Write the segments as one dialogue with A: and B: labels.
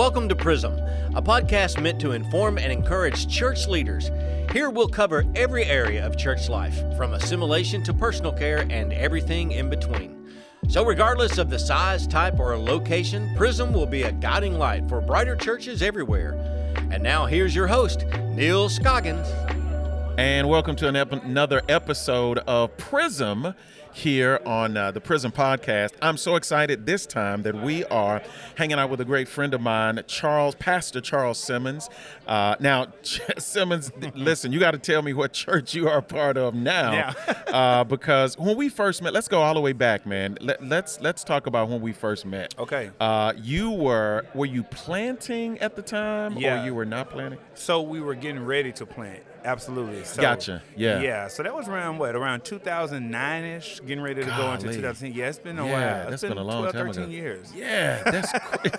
A: Welcome to Prism, a podcast meant to inform and encourage church leaders. Here we'll cover every area of church life, from assimilation to personal care and everything in between. So, regardless of the size, type, or location, Prism will be a guiding light for brighter churches everywhere. And now here's your host, Neal Scoggins.
B: And welcome to an ep- another episode of Prism here on uh, the Prism Podcast. I'm so excited this time that we are hanging out with a great friend of mine, Charles, Pastor Charles Simmons. Uh, now, Simmons, listen, you got to tell me what church you are a part of now,
C: Yeah.
B: uh, because when we first met, let's go all the way back, man. Let, let's let's talk about when we first met.
C: Okay.
B: Uh, you were were you planting at the time,
C: Yeah.
B: or you were not planting?
C: So we were getting ready to plant. Absolutely. So,
B: Gotcha. Yeah.
C: Yeah. So that was around what? Around 2009ish, getting ready to go into 2010. Yeah, it's been a
B: Yeah,
C: while.
B: that's
C: It's
B: been a long
C: 12,
B: time
C: 13
B: ago.
C: years.
B: Yeah, that's cra-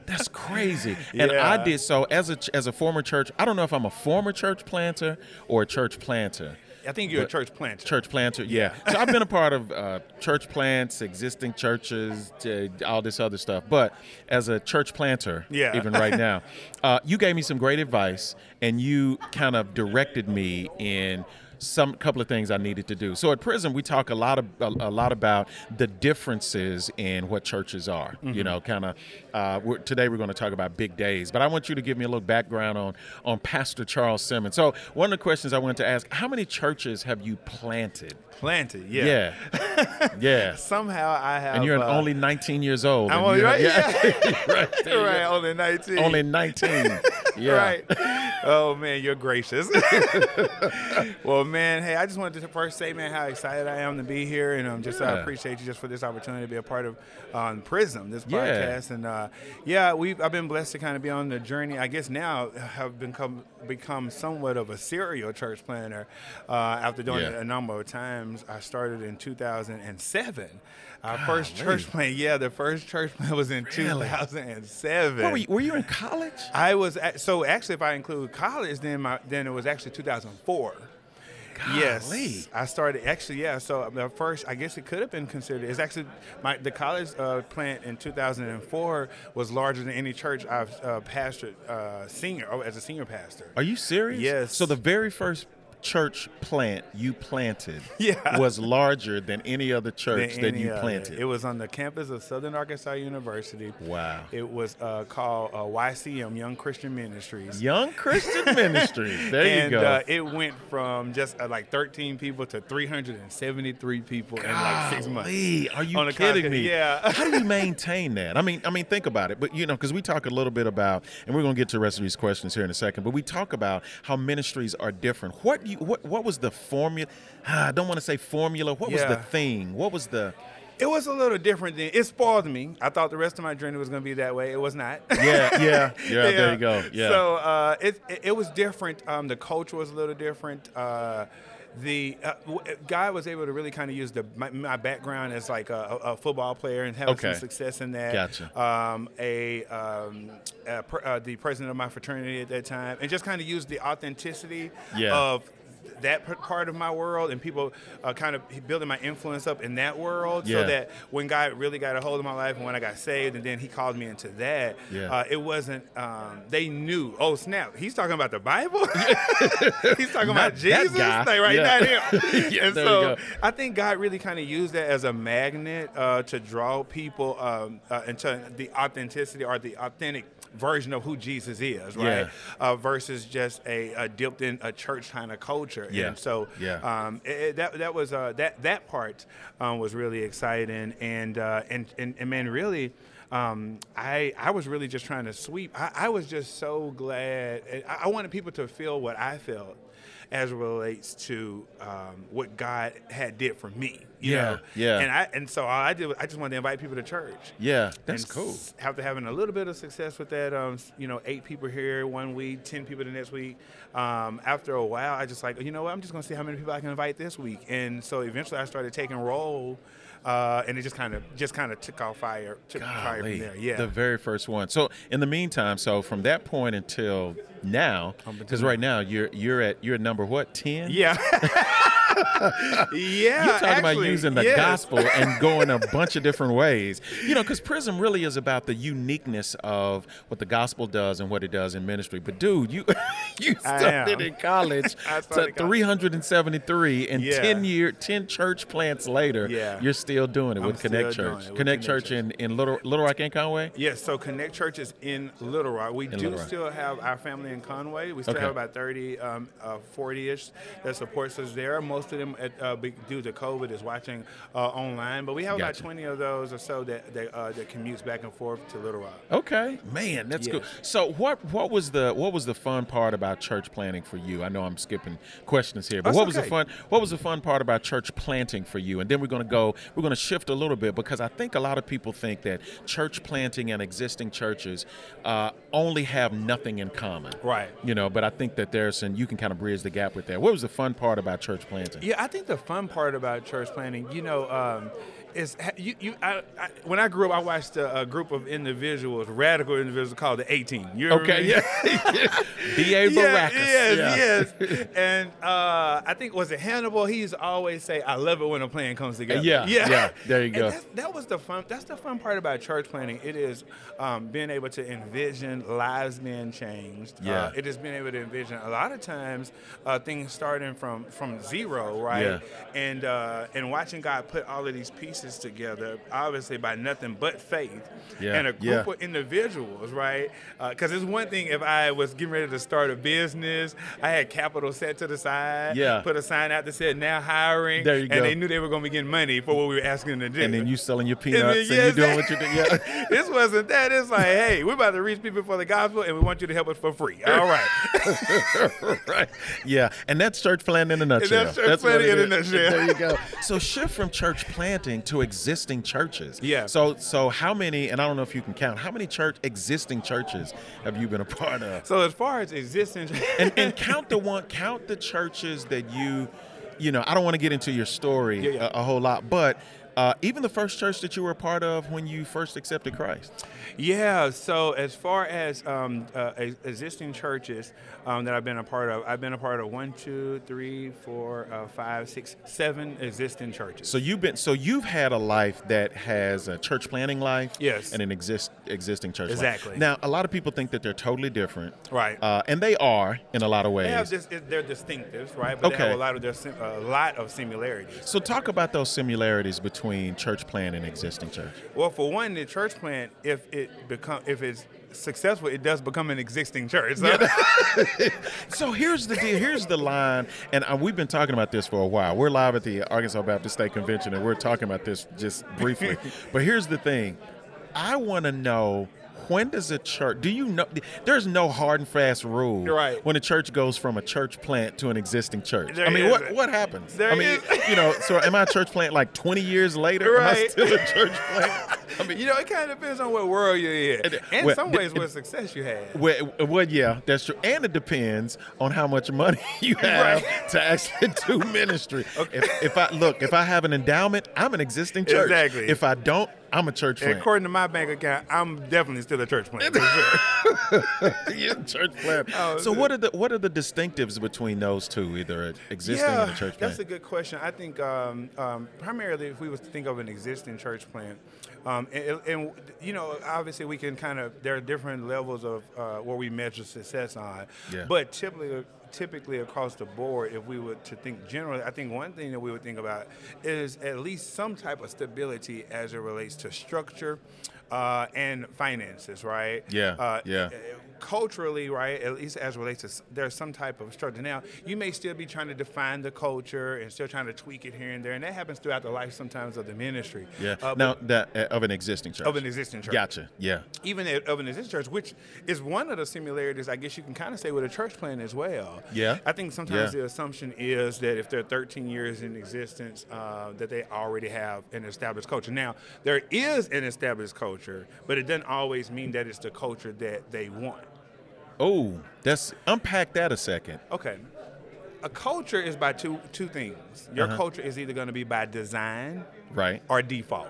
B: that's crazy. And
C: Yeah.
B: I did so as a as a former church. I don't know if I'm a former church planter or a church planter.
C: I think you're a church planter.
B: Church planter, yeah. So I've been a part of uh, church plants, existing churches, to all this other stuff. But as a church planter,
C: Yeah.
B: even right now, uh, you gave me some great advice, and you kind of directed me in some couple of things I needed to do. So at Prism, we talk a lot of a, a lot about the differences in what churches are.
C: Mm-hmm.
B: You know, kind of. Uh, we're, today we're going to talk about big days, but I want you to give me a little background on on Pastor Charles Simmons. So one of the questions I wanted to ask: How many churches have you planted?
C: Planted. Yeah.
B: Yeah, yeah.
C: Somehow I have.
B: And you're
C: uh,
B: only 19 years old.
C: I'm only right.
B: have-
C: Yeah.
B: right,
C: right. Only 19.
B: Only 19. Yeah.
C: Right. Oh man, you're gracious. well, man, hey, I just wanted to first say, man, how excited I am to be here, and um, just
B: Yeah.
C: appreciate you just for this opportunity to be a part of um, Prism, this
B: Yeah.
C: podcast, and uh, yeah, we I've been blessed to kind of be on the journey. I guess now have become become somewhat of a serial church planner uh, after doing
B: Yeah.
C: it a number of times. I started in 2007. Our first
B: Golly.
C: church plan, yeah, the first church plan was in
B: Really?
C: 2007.
B: Were, you, were you in college?
C: I was at, so actually, if I include college, then my then it was actually 2004.
B: Golly.
C: Yes, I started actually. Yeah, so the first, I guess it could have been considered. It's actually my the college uh, plant in 2004 was larger than any church I've uh, pastored uh, senior oh, as a senior pastor.
B: Are you serious?
C: Yes.
B: So the very first church plant you planted
C: Yeah.
B: was larger than any other church
C: than
B: that you
C: other.
B: planted.
C: It was on the campus of Southern Arkansas University.
B: wow.
C: It was uh, called uh, YCM Young Christian Ministries.
B: Young Christian Ministries. There
C: and
B: you go.
C: Uh, it went from just uh, like 13 people to 373 people in like six months.
B: Are you kidding me?
C: yeah.
B: How do you maintain that? I mean, I mean, think about it. But you know, because we talk a little bit about, and we're going to get to the rest of these questions here in a second. But we talk about how ministries are different. What you, what, what was the formula? Ah, I don't want to say formula. What was the thing? What was the?
C: It was a little different than it spoiled me. I thought the rest of my journey was going to be that way. It was not.
B: Yeah, yeah, yeah. There you go. Yeah.
C: So uh, it, it it was different. Um, the culture was a little different. Uh, the uh, God was able to really kind of use the my, my background as like a, a a football player and having
B: Okay.
C: some success in that.
B: Gotcha.
C: Um, a, um, a pr- uh, the president of my fraternity at that time, and just kind of use the authenticity
B: Yeah.
C: of that part of my world and people uh, kind of building my influence up in that world
B: Yeah.
C: so that when God really got a hold of my life and when I got saved and then he called me into that,
B: Yeah.
C: uh, it wasn't, um, they knew, oh snap, he's talking about the Bible? he's talking about Jesus? Like, right,
B: Yeah.
C: him.
B: Yeah,
C: and so. I think God really kind of used that as a magnet uh, to draw people um, uh, into the authenticity or the authentic version of who Jesus is, right?
B: Yeah.
C: Uh, versus just a, a dipped in a church kind of culture.
B: Yeah.
C: And so
B: Yeah.
C: um, it, it- that that was uh, that that part um, was really exciting, and uh, and, and and man, really. Um, I I was really just trying to sweep. I, I was just so glad. I, I wanted people to feel what I felt as it relates to um, what God had did for me. You
B: Yeah,
C: know?
B: yeah.
C: And I and so all I did I just wanted to invite people to church.
B: yeah, that's cool.
C: s- After having a little bit of success with that, um, you know, eight people here one week, ten people the next week. Um, after a while, I just like, you know what? I'm just gonna see how many people I can invite this week. And so eventually, I started taking roll, uh, and it just kind of just kind of took off fire, took fire from there. Yeah.
B: the very first one. So in the meantime, so from that point until now, because right now you're you're at you're at number what ten?
C: yeah. yeah,
B: You're talking about using the
C: yes.
B: gospel and going a bunch of different ways. You know, because Prism really is about the uniqueness of what the gospel does and what it does in ministry. But dude, you you started in college to 373 and
C: Yeah.
B: 10 year 10 church plants later,
C: Yeah.
B: you're still doing it
C: I'm
B: with Connect Church.
C: it with
B: Connect
C: Connect
B: Church in, in Little Little Rock and Conway?
C: Yes, so Connect Church is in Little Rock. We do
B: Rock.
C: still have our family in Conway. We still
B: Okay.
C: have about 30, um, uh, 40-ish that supports us there. Most of them, at, uh, due to COVID, is watching uh, online. But we have
B: Gotcha.
C: about 20 of those or so that that, uh, that commutes back and forth to Little Rock.
B: Okay, man, that's
C: Yes.
B: good. So, what what was the what was the fun part about church planting for you? I know I'm skipping questions here, but
C: That's
B: what was the fun what was the fun part about church planting for you? And then we're going to go we're going to shift a little bit because I think a lot of people think that church planting and existing churches uh, only have nothing in common.
C: Right.
B: You know, but I think that there's and you can kind of bridge the gap with that. What was the fun part about church planting?
C: Yeah, I think the fun part about church planting, you know, um, is you. you I, I, when I grew up, I watched a, a group of individuals, radical individuals called the A-Team. You
B: Okay, yeah. B.A.
C: Yeah,
B: Baracus.
C: yes,
B: yeah.
C: yes. And uh, I think was it Hannibal? He used to always say, "I love it when a plan comes together."
B: Yeah, yeah, there you go.
C: that was the fun. That's the fun part about church planning. It is um, being able to envision lives being changed.
B: Yeah.
C: Uh, it is being able to envision a lot of times uh, things starting from from zero, right?
B: Yeah.
C: And uh, and watching God put all of these pieces together, obviously by nothing but faith
B: Yeah,
C: and a group
B: yeah.
C: of individuals, right? Uh, because it's one thing if I was getting ready to start a business, I had capital set to the side,
B: Yeah.
C: put a sign out that said "Now hiring,"
B: There you
C: and
B: go.
C: they knew they were going to be getting money for what we were asking them to do.
B: And then you selling your
C: And
B: peanuts
C: then,
B: and, you doing what you do. Yeah.
C: this wasn't that. It's like, hey, we're about to reach people for the gospel, and we want you to help us for free. All right.
B: right. Yeah, and that's church planting in a nutshell.
C: that's church
B: what
C: planting in a nutshell.
B: There you go. So shift from church planting to existing churches.
C: Yeah.
B: So so how many? And I don't know if you can count. How many church existing churches have you been a part of?
C: So as far as existing,
B: And and count the one. Count the churches that you, you know. I don't want to get into your story
C: Yeah, yeah.
B: A, a whole lot, but. Uh, even the first church that you were a part of when you first accepted Christ.
C: Yeah, so as far as um, uh, existing churches um, that I've been a part of, I've been a part of one, two, three, four, uh, five, six, seven existing churches.
B: So you've been so you've had a life that has a church planning life,
C: Yes.
B: and an exist existing church life.
C: Exactly.
B: Now, a lot of people think that they're totally different,
C: Right.
B: Uh, and they are in a lot of ways.
C: They have this, they're distinctives, right? But they
B: Okay.
C: have a lot of their a lot of similarities.
B: so talk about those similarities between church plan and existing church.
C: Well, for one, the church plant, if it become if it's successful, it does become an existing church. So-
B: So here's the deal. Here's the line, and uh, we've been talking about this for a while. We're live at the Arkansas Baptist State Convention, and we're talking about this just briefly. but here's the thing: I want to know when does a church? Do you know? There's no hard and fast rule
C: Right.
B: when a church goes from a church plant to an existing church.
C: There
B: I mean, what what happens?
C: There
B: I mean,
C: is-
B: you know, so am I a church plant like 20 years later? Am I
C: Right.
B: still a church plant? I mean,
C: you know, it kind of depends on what world you're in.
B: And-
C: In
B: well,
C: some ways, what success you had.
B: Well, well, yeah, that's true, and it depends on how much money you have
C: Right.
B: to actually do ministry. If, if I look, if I have an endowment, I'm an existing church.
C: Exactly.
B: If I don't, I'm a church plant.
C: According to my bank account, I'm definitely still a church plant. For sure.
B: You're church plant.
C: Oh,
B: so what are the what are the distinctives between those two, either existing
C: yeah,
B: and a church
C: that's a good question. I think um, um, primarily if we was to think of an existing church plant, um, and, and, you know, obviously we can kind of there are different levels of uh, where we measure success on,
B: Yeah.
C: but typically. Typically across the board, if we were to think generally, I think one thing that we would think about is at least some type of stability as it relates to structure uh, and finances, right?
B: Yeah,
C: Uh,
B: yeah.
C: Culturally, right, at least as relates to there's some type of structure. Now, you may still be trying to define the culture and still trying to tweak it here and there, and that happens throughout the life sometimes of the ministry.
B: yeah.
C: Uh,
B: now that uh, of an existing church.
C: of an existing church.
B: Gotcha. Yeah.
C: Even at- of an existing church, which is one of the similarities, I guess you can kind of say with a church plan as well.
B: Yeah.
C: I think sometimes
B: Yeah.
C: the assumption is that if they're 13 years in existence, uh, that they already have an established culture. Now, there is an established culture, but it doesn't always mean that it's the culture that they want.
B: Oh, that's unpack that a second.
C: Okay. A culture is by two two things. Your
B: Uh-huh.
C: culture is either going to be by design
B: Right.
C: or default.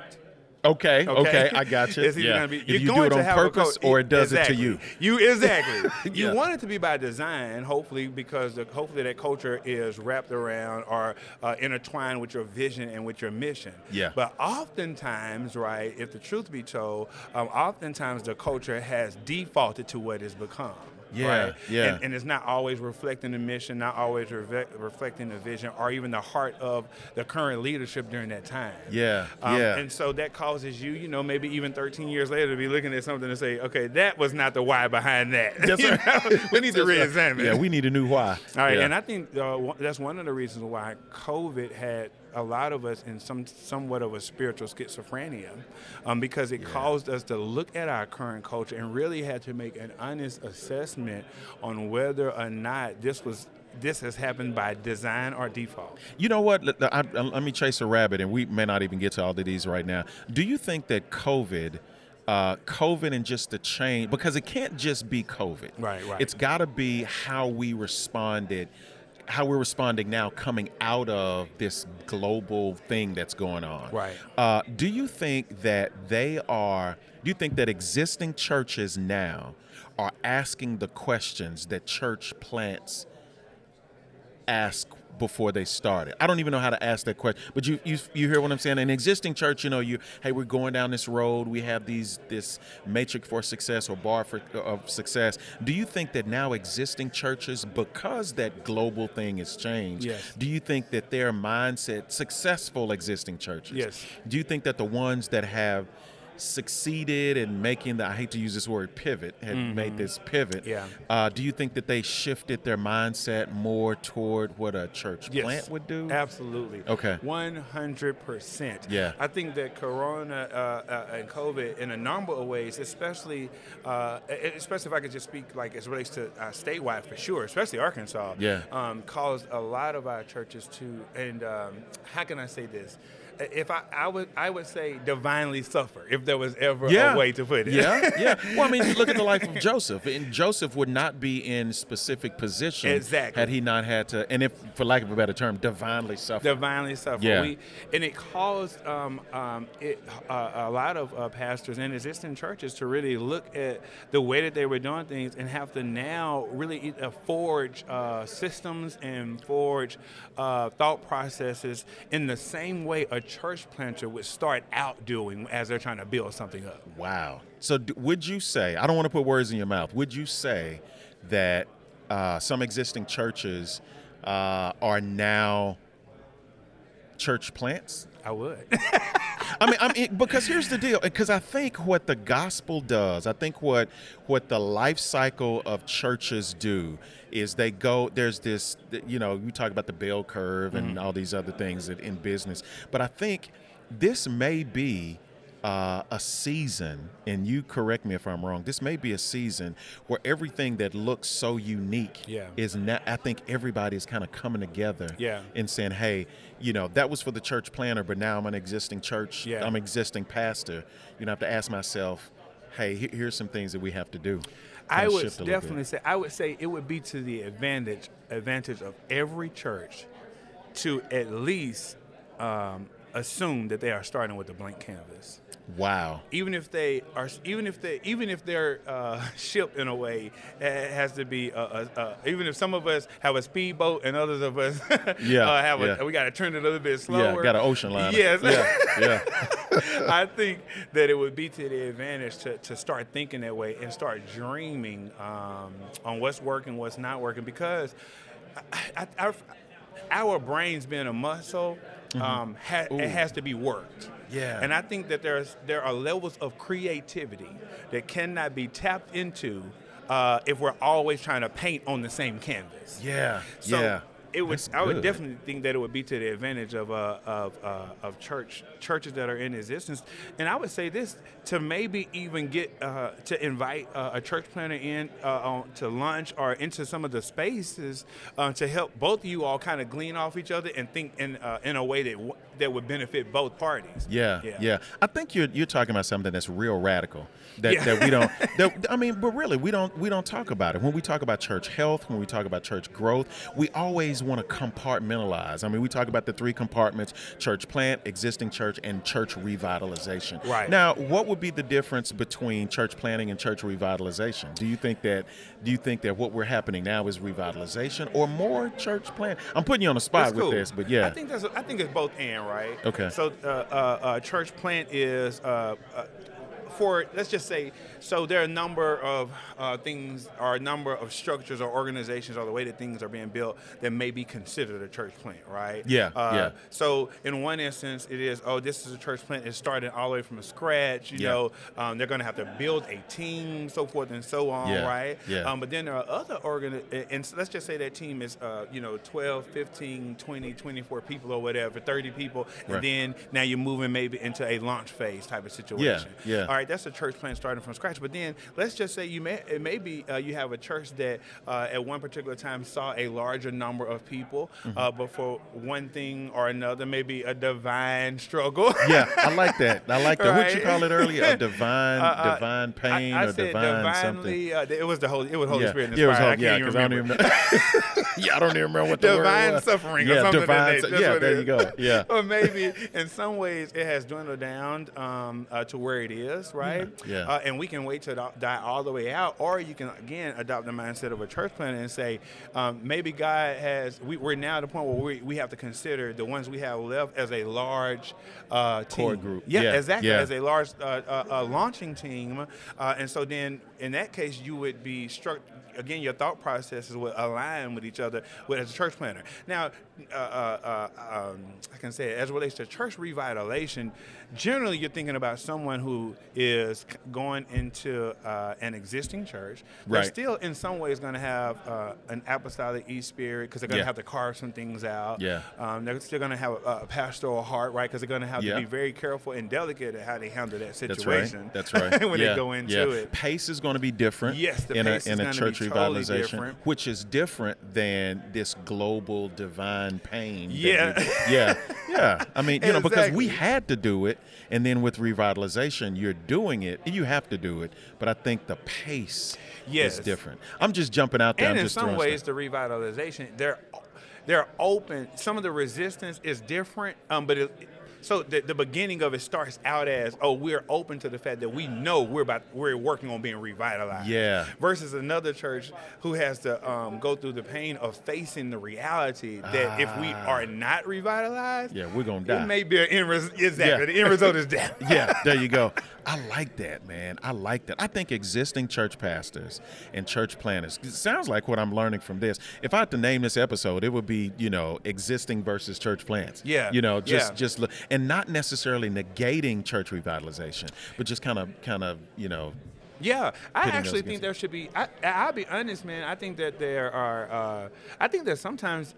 B: Okay, okay, I got you.
C: It's
B: Yeah.
C: gonna be,
B: If
C: you're
B: you do
C: going
B: it
C: to
B: on purpose or it does it to you.
C: You exactly. You want it to be by design, hopefully, because the, hopefully that culture is wrapped around or uh, intertwined with your vision and with your mission.
B: Yeah.
C: But oftentimes, right, if the truth be told, um, oftentimes the culture has defaulted to what it's become.
B: Yeah,
C: right?
B: yeah.
C: And, and it's not always reflecting the mission, not always reve- reflecting the vision, or even the heart of the current leadership during that time.
B: Yeah,
C: Um,
B: yeah.
C: And so that causes you, you know, maybe even 13 years later to be looking at something and say, okay, that was not the why behind that.
B: That's
C: You
B: right.
C: we need to
B: That's right.
C: re-examine.
B: Yeah, we need a new why.
C: All right,
B: Yeah.
C: and I think uh, that's one of the reasons why COVID had a lot of us in some somewhat of a spiritual schizophrenia, um, because it caused us to look at our current culture and really had to make an honest assessment on whether or not this was this has happened by design or default.
B: You know what? Let, I, I- let me chase a rabbit, and we may not even get to all of these right now. Do you think that COVID, uh, COVID, and just the change, because it can't just be COVID.
C: Right, right.
B: It's got to be how we responded, how we're responding now, coming out of this global thing that's going on.
C: Right.
B: Uh, do you think that they are? Do you think that existing churches now are asking the questions that church plants ask before they started. I don't even know how to ask that question, but you you you hear what I'm saying? An existing church, you know, you hey, we're going down this road. We have these this matrix for success or bar for of success. Do you think that now existing churches, because that global thing has changed,
C: Yes.
B: do you think that their mindset, successful existing churches,
C: Yes.
B: do you think that the ones that have succeeded in making the I hate to use this word pivot had made this pivot
C: Mm-hmm. Yeah.
B: uh, do you think that they shifted their mindset more toward what a church
C: Yes,
B: plant would do?
C: Absolutely.
B: Okay.
C: One hundred percent.
B: Yeah.
C: I think that Corona uh, uh, and COVID, in a number of ways, especially, uh, especially if I could just speak like as it relates to uh, statewide for sure, especially Arkansas.
B: Yeah.
C: Um, caused a lot of our churches to, and um, how can I say this? If I, I would, I would say divinely suffer if there was ever
B: yeah.
C: a way to put it.
B: yeah, yeah. Well, I mean, look at the life of Joseph. And Joseph would not be in specific position
C: Exactly.
B: had he not had to, and if, for lack of a better term, divinely suffer.
C: divinely suffer.
B: Yeah.
C: We, and it caused um, um, it, uh, a lot of uh, pastors and existing churches to really look at the way that they were doing things and have to now really uh, forge uh, systems and forge uh, thought processes in the same way a church planter would start out doing as they're trying to build something up.
B: Wow. So, d- would you say, I don't want to put words in your mouth, would you say that uh, some existing churches uh, are now church plants?
C: I would.
B: I mean, I mean, because here's the deal. Because I think what the gospel does, I think what what the life cycle of churches do is they go. There's this, you know, you talk about the bell curve and mm-hmm. all these other things in- in business, but I think this may be. Uh, a season, and you correct me if I'm wrong. This may be a season where everything that looks so unique
C: Yeah.
B: is now. I think everybody is kind of coming together
C: Yeah.
B: and saying, "Hey, you know, that was for the church planner, but now I'm an existing church.
C: Yeah.
B: I'm an existing pastor. You know, I have to ask myself, hey, he- here's some things that we have to do.
C: I would
B: bit.
C: definitely say I would say it would be to the advantage advantage of every church to at least um, assume that they are starting with a blank canvas.
B: Wow.
C: Even if they are, even if they, even if they're uh, shipped in a way, it has to be. A, a, a, even if some of us have a speedboat and others of us,
B: Yeah,
C: uh, have
B: yeah.
C: a, we got to turn it a little bit slower.
B: Yeah, got an ocean line.
C: Yes.
B: Yeah, yeah.
C: I think that it would be to the advantage to, to start thinking that way and start dreaming um, on what's working, what's not working, because I, I, our, our brains being a muscle, um, ha- it has to be worked.
B: Yeah.
C: And I think that there's there are levels of creativity that cannot be tapped into uh, if we're always trying to paint on the same canvas.
B: Yeah.
C: So
B: yeah.
C: it would.
B: That's
C: I would
B: good.
C: definitely think that it would be to the advantage of uh, of uh, of church churches that are in existence, and I would say this to maybe even get uh, to invite uh, a church planner in uh, on, to lunch or into some of the spaces uh, to help both of you all kind of glean off each other and think in uh, in a way that w- that would benefit both parties.
B: Yeah, yeah, I think you're you're talking about something that's real radical. That,
C: Yeah.
B: that we don't. That, I mean, but really, we don't we don't talk about it when we talk about church health. When we talk about church growth, we always want to compartmentalize. I mean, we talk about the three compartments: church plant, existing church, and church revitalization.
C: Right.
B: now, what would be the difference between church planning and church revitalization? Do you think that Do you think that what we're happening now is revitalization or more church plant? I'm putting you on the spot
C: That's
B: with
C: cool.
B: this, but yeah.
C: I think that's I think it's both and right.
B: Okay.
C: So uh, uh, uh, church plant is uh, uh, for let's just say so there are a number of uh, things or a number of structures or organizations or the way that things are being built that may be considered a church plant, right?
B: Yeah,
C: Uh,
B: yeah.
C: So in one instance, it is oh this is a church plant. It's starting all the way from scratch. You
B: Yeah.
C: know, um, they're going to have to build a team, so forth and so on,
B: Yeah,
C: right?
B: yeah.
C: Um, but then there are other organ and let's just say that team is uh, you know 12 15 20 24 people or whatever 30 people and
B: Right.
C: then now you're moving maybe into a launch phase type of situation
B: yeah.
C: all right that's a church plant starting from scratch but then let's just say you may it may be uh, you have a church that uh, at one particular time saw a larger number of people
B: Mm-hmm.
C: uh, but for one thing or another maybe a divine struggle
B: yeah, I like that. I like that. What you call it earlier? A divine,
C: Uh, uh,
B: divine pain
C: I, I
B: or
C: said
B: divine something.
C: divinely. Uh, it was the Holy. It was Holy
B: yeah,
C: Spirit
B: yeah, it was
C: inspired.
B: yeah,
C: I can't
B: because I don't even know. yeah, I don't even remember what the
C: divine
B: word was.
C: suffering
B: yeah,
C: or something.
B: divine.
C: that
B: su- yeah, there you go. Yeah,
C: or maybe in some ways it has dwindled down um, uh, to where it is, right?
B: Yeah.
C: Uh, and we can wait to die all the way out, or you can again adopt the mindset of a church planter and say, um, maybe God has. We, we're now at the point where we, we have to consider the ones we have left as a large uh, team.
B: Core group.
C: Yeah,
B: Yeah,
C: exactly.
B: yeah.
C: As a large uh, uh, uh, launching team, uh, and so then in that case you would be struck. Again, your thought processes would align with each other with as a church planner. Now, uh, uh, uh, um, I can say as it relates to church revitalization, generally you're thinking about someone who is going into uh, an existing church. They're
B: Right.
C: still in some ways going to have uh, an apostolic e spirit because they're going to
B: Yeah.
C: have to carve some things out.
B: Yeah.
C: Um, they're still going to have a, a pastoral heart, right? Because they're going to have
B: Yeah.
C: to be very careful and delicate at how they handle that situation.
B: that's right. That's right.
C: when
B: yeah,
C: they go into it.
B: Pace is going to be different.
C: Yes, the
B: in
C: pace
B: a,
C: is
B: in a church
C: totally
B: revitalization,
C: different.
B: which is different than this global divine pain.
C: Yeah.
B: we- yeah, yeah. I mean, you know, because we had to do it, and then with revitalization, you're doing it. You have to do it, but I think the pace
C: Yes.
B: is different. I'm just jumping out there.
C: and
B: I'm
C: in
B: just
C: some ways,
B: stuff.
C: the revitalization they're they're open. Some of the resistance is different, um, but it, so the, the beginning of it starts out as oh we're open to the fact that we know we're about we're working on being revitalized.
B: Yeah.
C: Versus another church who has to um, go through the pain of facing the reality that if we
B: Ah.
C: are not revitalized,
B: Yeah, we're gonna die.
C: It may be an end res- exactly
B: Yeah.
C: the end result is death.
B: yeah, there you go. I like that, man. I like that. I think existing church pastors and church planners. It sounds like what I'm learning from this. If I had to name this episode, it would be, you know, existing versus church plants.
C: Yeah,
B: You know, just
C: yeah.
B: just look and not necessarily negating church revitalization, but just kind of kind of, you know,
C: Yeah, I actually think there should be. I, I'll be honest, man. I think that there are. Uh, I think that sometimes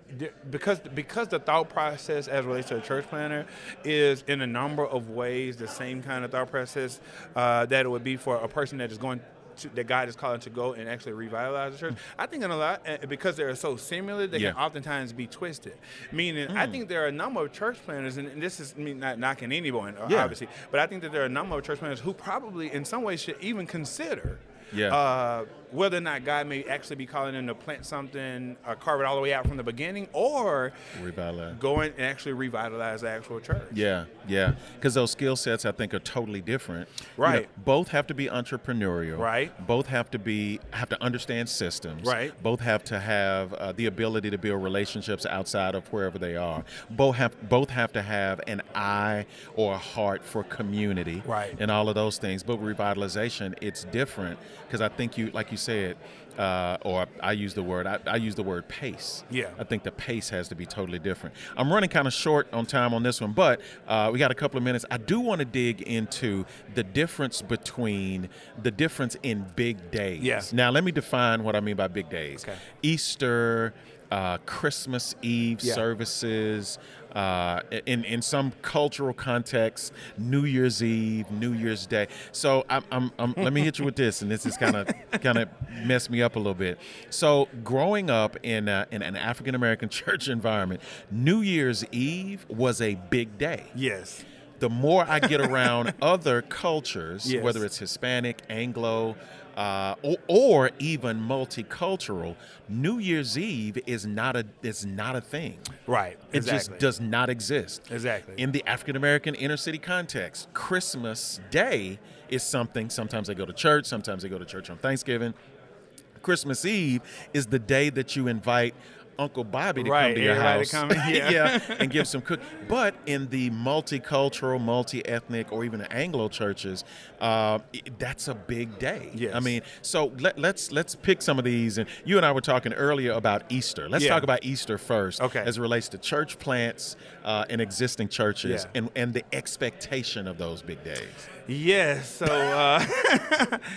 C: because because the thought process as relates to a church planner is in a number of ways the same kind of thought process uh, that it would be for a person that is going. To, that God is calling to go and actually revitalize the church. I think in a lot because they're so similar, they
B: Yeah.
C: can oftentimes be twisted. Meaning, I think there are a number of church planners, and, and this is me not knocking anyone, uh,
B: Yeah.
C: obviously, but I think that there are a number of church planners who probably, in some ways, should even consider
B: Yeah.
C: uh, whether or not God may actually be calling them to plant something, uh, carve it all the way out from the beginning, or
B: revitalize.
C: go in and actually revitalize the actual church.
B: Yeah, yeah. Because those skill sets, I think, are totally different. You know,
C: Right.
B: both have to be entrepreneurial.
C: Right.
B: Both have to be have to understand systems.
C: Right.
B: Both have to have uh, the ability to build relationships outside of wherever they are. Both have both have to have an eye or a heart for community.
C: Right.
B: And all of those things. But revitalization, it's different because I think you, like you said. Uh, or I use the word I, I use the word pace.
C: Yeah.
B: I think the pace has to be totally different. I'm running kind of short on time on this one, but uh, we got a couple of minutes. I do want to dig into the difference between the difference in big days.
C: Yeah.
B: Now, let me define what I mean by big days.
C: Okay.
B: Easter. Uh, Christmas Eve
C: Yeah.
B: services. Uh, in in some cultural contexts, New Year's Eve, New Year's Day. So I'm, I'm, I'm let me hit you with this, and this is kind of kind of messed me up a little bit. So growing up in uh, in an African American church environment, New Year's Eve was a big day
C: Yes.
B: The more I get around other cultures,
C: Yes.
B: whether it's Hispanic, Anglo, uh, or, or even multicultural, New Year's Eve is not a is not a thing.
C: Right.
B: It
C: exactly.
B: just does not exist.
C: Exactly.
B: In the African American inner city context, Christmas Day is something. Sometimes they go to church. Sometimes they go to church on Thanksgiving. Christmas Eve is the day that you invite Uncle Bobby to
C: Right,
B: come to your house,
C: coming, yeah.
B: and give some cook. But in the multicultural, multi-ethnic, or even Anglo churches, uh, that's a big day.
C: Yes.
B: I mean, so let, let's let's pick some of these. And you and I were talking earlier about Easter. Let's
C: Yeah.
B: talk about Easter first,
C: Okay.
B: as it relates to church plants uh, and existing churches,
C: Yeah.
B: and and the expectation of those big days.
C: Yes. So, uh,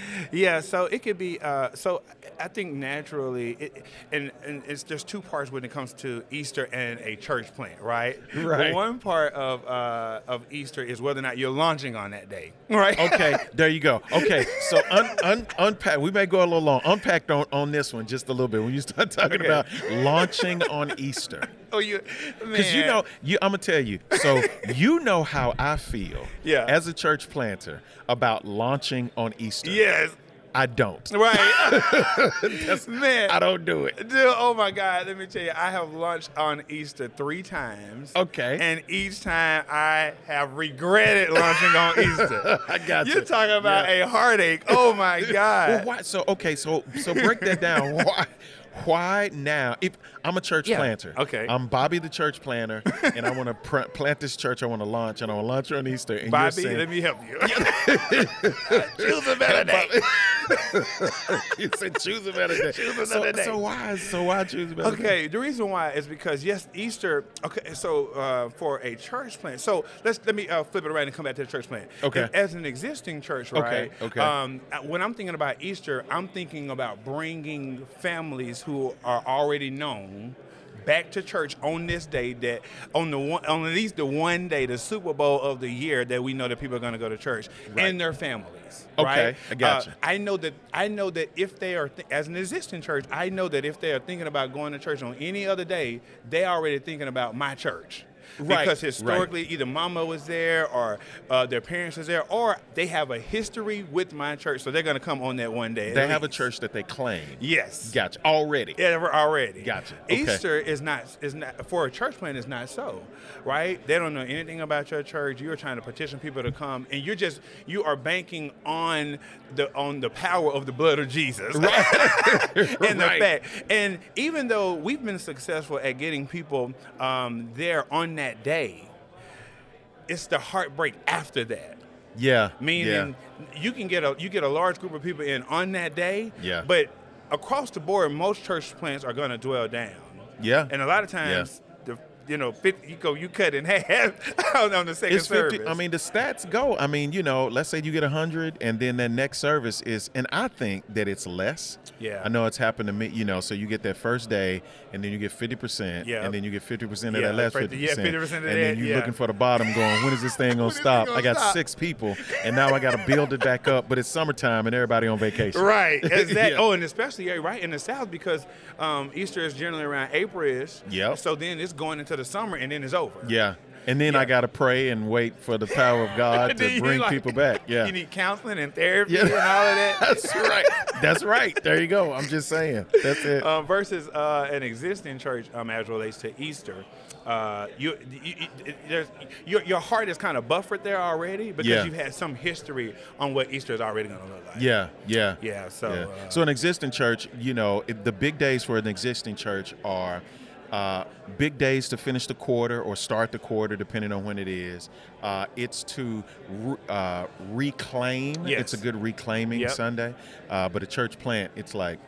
C: yeah. So it could be. Uh, so I think naturally, it, and and it's there's two parts when it comes to Easter and a church plant, right?
B: Right.
C: One part of uh, of Easter is whether or not you're launching on that day, right?
B: Okay, there you go. Okay, so un, un, unpack. We may go a little long. Unpacked on, on this one just a little bit when you start talking
C: Okay.
B: about launching on Easter.
C: you.
B: Because you know, you, I'm gonna tell you. So you know how I feel,
C: Yeah.
B: as a church planter about launching on Easter.
C: Yes.
B: I don't.
C: Right. Man.
B: I don't do it.
C: Dude, oh my God, let me tell you, I have launched on Easter three times.
B: Okay.
C: And each time I have regretted launching on Easter.
B: I got you.
C: You're talking about a heartache. Oh my
B: Well,
C: God.
B: why? So okay, so so break that down. Why? Why now? If I'm a church
C: Yeah,
B: planter,
C: okay.
B: I'm Bobby the church planter, and I want to pr- plant this church. I want to launch, and I want to launch on Easter. And
C: Bobby,
B: you're saying,
C: let me help you. Choose a better day.
B: you said choose a better day.
C: Choose
B: so,
C: another day.
B: so why? So why choose a better day?
C: Okay, the reason why is because yes, Easter. Okay, so uh, for a church plant, so let's let me uh, flip it around and come back to the church plant.
B: Okay.
C: As an existing church, right?
B: okay.
C: Um, uh, when I'm thinking about Easter, I'm thinking about bringing families who are already known back to church on this day that on the one on at least the one day the super bowl of the year that we know that people are going to go to church
B: Right.
C: and their families
B: Okay,
C: right
B: I gotcha.
C: Uh, I know that I know that if they are th- as an existing church, I know that if they are thinking about going to church on any other day, they are already thinking about my church.
B: Right,
C: Because
B: right.
C: historically, either mama was there or uh, their parents was there, or they have a history with my church, so they're going to come on that one day.
B: They have a church that they claim.
C: Yes.
B: Gotcha. Already.
C: We're already.
B: Gotcha. Okay.
C: Easter is not is not for a church plant is not so, right? They don't know anything about your church. You are trying to petition people to come, and you're just you are banking on the on the power of the blood of Jesus, right? and the fact, and even though we've been successful at getting people um, there on that day, it's the heartbreak after that.
B: Yeah.
C: Meaning you can get a you get a large group of people in on that day.
B: Yeah.
C: But across the board, most church plants are going to dwell down.
B: Yeah.
C: And a lot of times, you know, 50, you go you cut in half on, the second
B: It's 50.
C: service.
B: I mean, the stats go. I mean, you know, let's say you get 100 and then that next service is, and I think that it's less.
C: Yeah.
B: I know it's happened to me, you know, so you get that first day and then you get 50%.
C: Yeah.
B: And then you get 50% of
C: Yeah,
B: that last
C: right,
B: 50%.
C: yeah, 50% of
B: And
C: that,
B: then you're
C: yeah.
B: looking for the bottom going, when is this thing going to stop?
C: gonna
B: I got
C: stop?
B: six people and now I got to build it back up, but it's summertime and everybody on vacation.
C: Right, exactly.
B: Yeah.
C: Oh, and especially right in the South because um, Easter is generally around April-ish.
B: Yep.
C: So then it's going into the summer and then it's over.
B: Yeah. And then I got to pray and wait for the power of God to bring
C: like-
B: people back. Yeah.
C: You need counseling and therapy
B: Yeah.
C: and all of that.
B: That's right. That's right. There you go. I'm just saying. That's it.
C: um, versus uh, an existing church um, as relates to Easter. Uh, you, you, you- your, your heart is kind of buffered there already because
B: Yeah.
C: you've had some history on what Easter is already going to look like.
B: Yeah, yeah,
C: Yeah, so, uh,
B: so an existing church, you know, it, the big days for an existing church are uh, big days to finish the quarter or start the quarter, depending on when it is. Uh, it's to re- uh, reclaim. It's a good reclaiming
C: Yep.
B: Sunday. Uh, but a church plant, it's like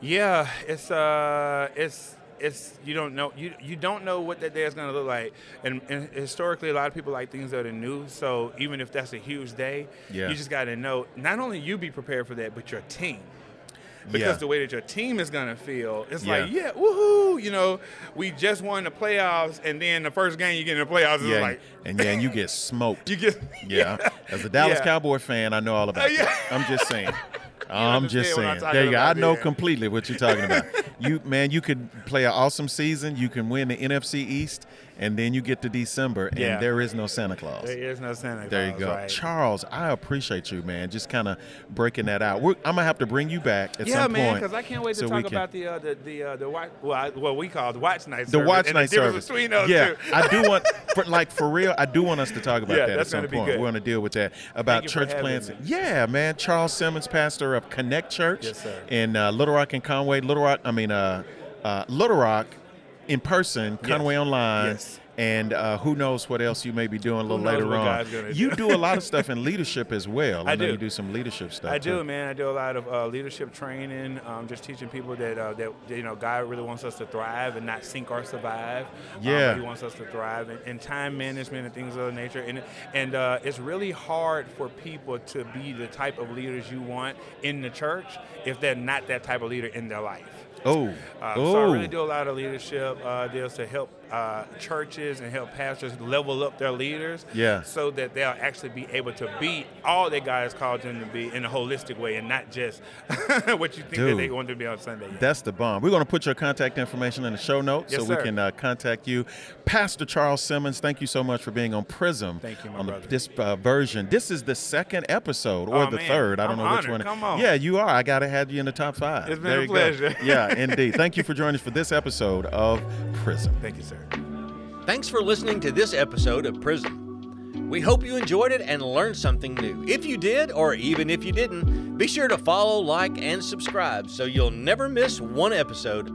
C: Yeah, it's uh, it's it's you don't know you you don't know what that day is going to look like, and, and historically a lot of people like things that are new. So even if that's a huge day,
B: Yeah.
C: you just got to know not only you be prepared for that, but your team. Because
B: Yeah.
C: the way that your team is gonna feel, it's
B: Yeah.
C: like, yeah, woohoo! You know, we just won the playoffs, and then the first game you get in the playoffs is
B: Yeah,
C: like
B: and yeah, and you get smoked.
C: you get
B: Yeah. As a Dallas
C: Yeah.
B: Cowboy fan, I know all about
C: Uh, yeah.
B: that. I'm just saying. I'm just saying. There you go. I know completely what you're talking about. you man, you could play an awesome season. You can win the NFC East, and then you get to December, and
C: Yeah.
B: there is no Santa Claus.
C: There is no Santa
B: There you go,
C: right?
B: Charles. I appreciate you, man. Just kind of breaking that out. We're, I'm gonna have to bring you back at
C: yeah,
B: some
C: man,
B: point.
C: because I can't wait to
B: so
C: talk about the uh, the the uh, the watch, well, I, what we call the watch night.
B: the
C: service
B: watch
C: and
B: night
C: the difference
B: service.
C: between those
B: yeah,
C: two.
B: I do want, for, like for real, I do want us to talk about
C: Yeah,
B: that at some
C: gonna
B: point.
C: good.
B: We're going to deal with that about church plants. Yeah, man. Charles Simmons, pastor of Connect Church
C: Yes, sir.
B: in uh, Little Rock and Conway. Little Rock, I mean, uh, uh, Little Rock in person, Conway online.
C: Yes.
B: And uh, who knows what else you may be doing a little later on. You
C: do.
B: do a lot of stuff in leadership as well. I,
C: I
B: know
C: do.
B: you do some leadership stuff.
C: I
B: too.
C: do, man. I do a lot of uh, leadership training, um, just teaching people that uh, that you know God really wants us to thrive and not sink or survive. Um,
B: Yeah.
C: He wants us to thrive and, and time management and things of that nature. And and uh, it's really hard for people to be the type of leaders you want in the church if they're not that type of leader in their life.
B: Oh,
C: Uh,
B: oh,
C: So I really do a lot of leadership uh, deals to help uh, churches and help pastors level up their leaders,
B: Yeah.
C: so that they'll actually be able to be all that God has called them to be in a holistic way, and not just what you think that
B: Dude.
C: they want to be on Sunday.
B: That's the bomb. We're going to put your contact information in the show notes
C: Yes,
B: so we can uh, contact you. Pastor Charles Simmons, thank you so much for being on Prism.
C: Thank you, my
B: on the- this uh, version. This is the second episode or
C: Oh,
B: the
C: man.
B: third. I don't
C: I'm
B: know which
C: honored.
B: one.
C: Come on.
B: Yeah, you are. I got to have you in the top five.
C: It's been
B: there
C: a
B: you go.
C: pleasure.
B: yeah, indeed. Thank you for joining us for this episode of Prism.
C: Thank you, sir.
A: Thanks for listening to this episode of Prism. We hope you enjoyed it and learned something new. If you did, or even if you didn't, be sure to follow, like, and subscribe so you'll never miss one episode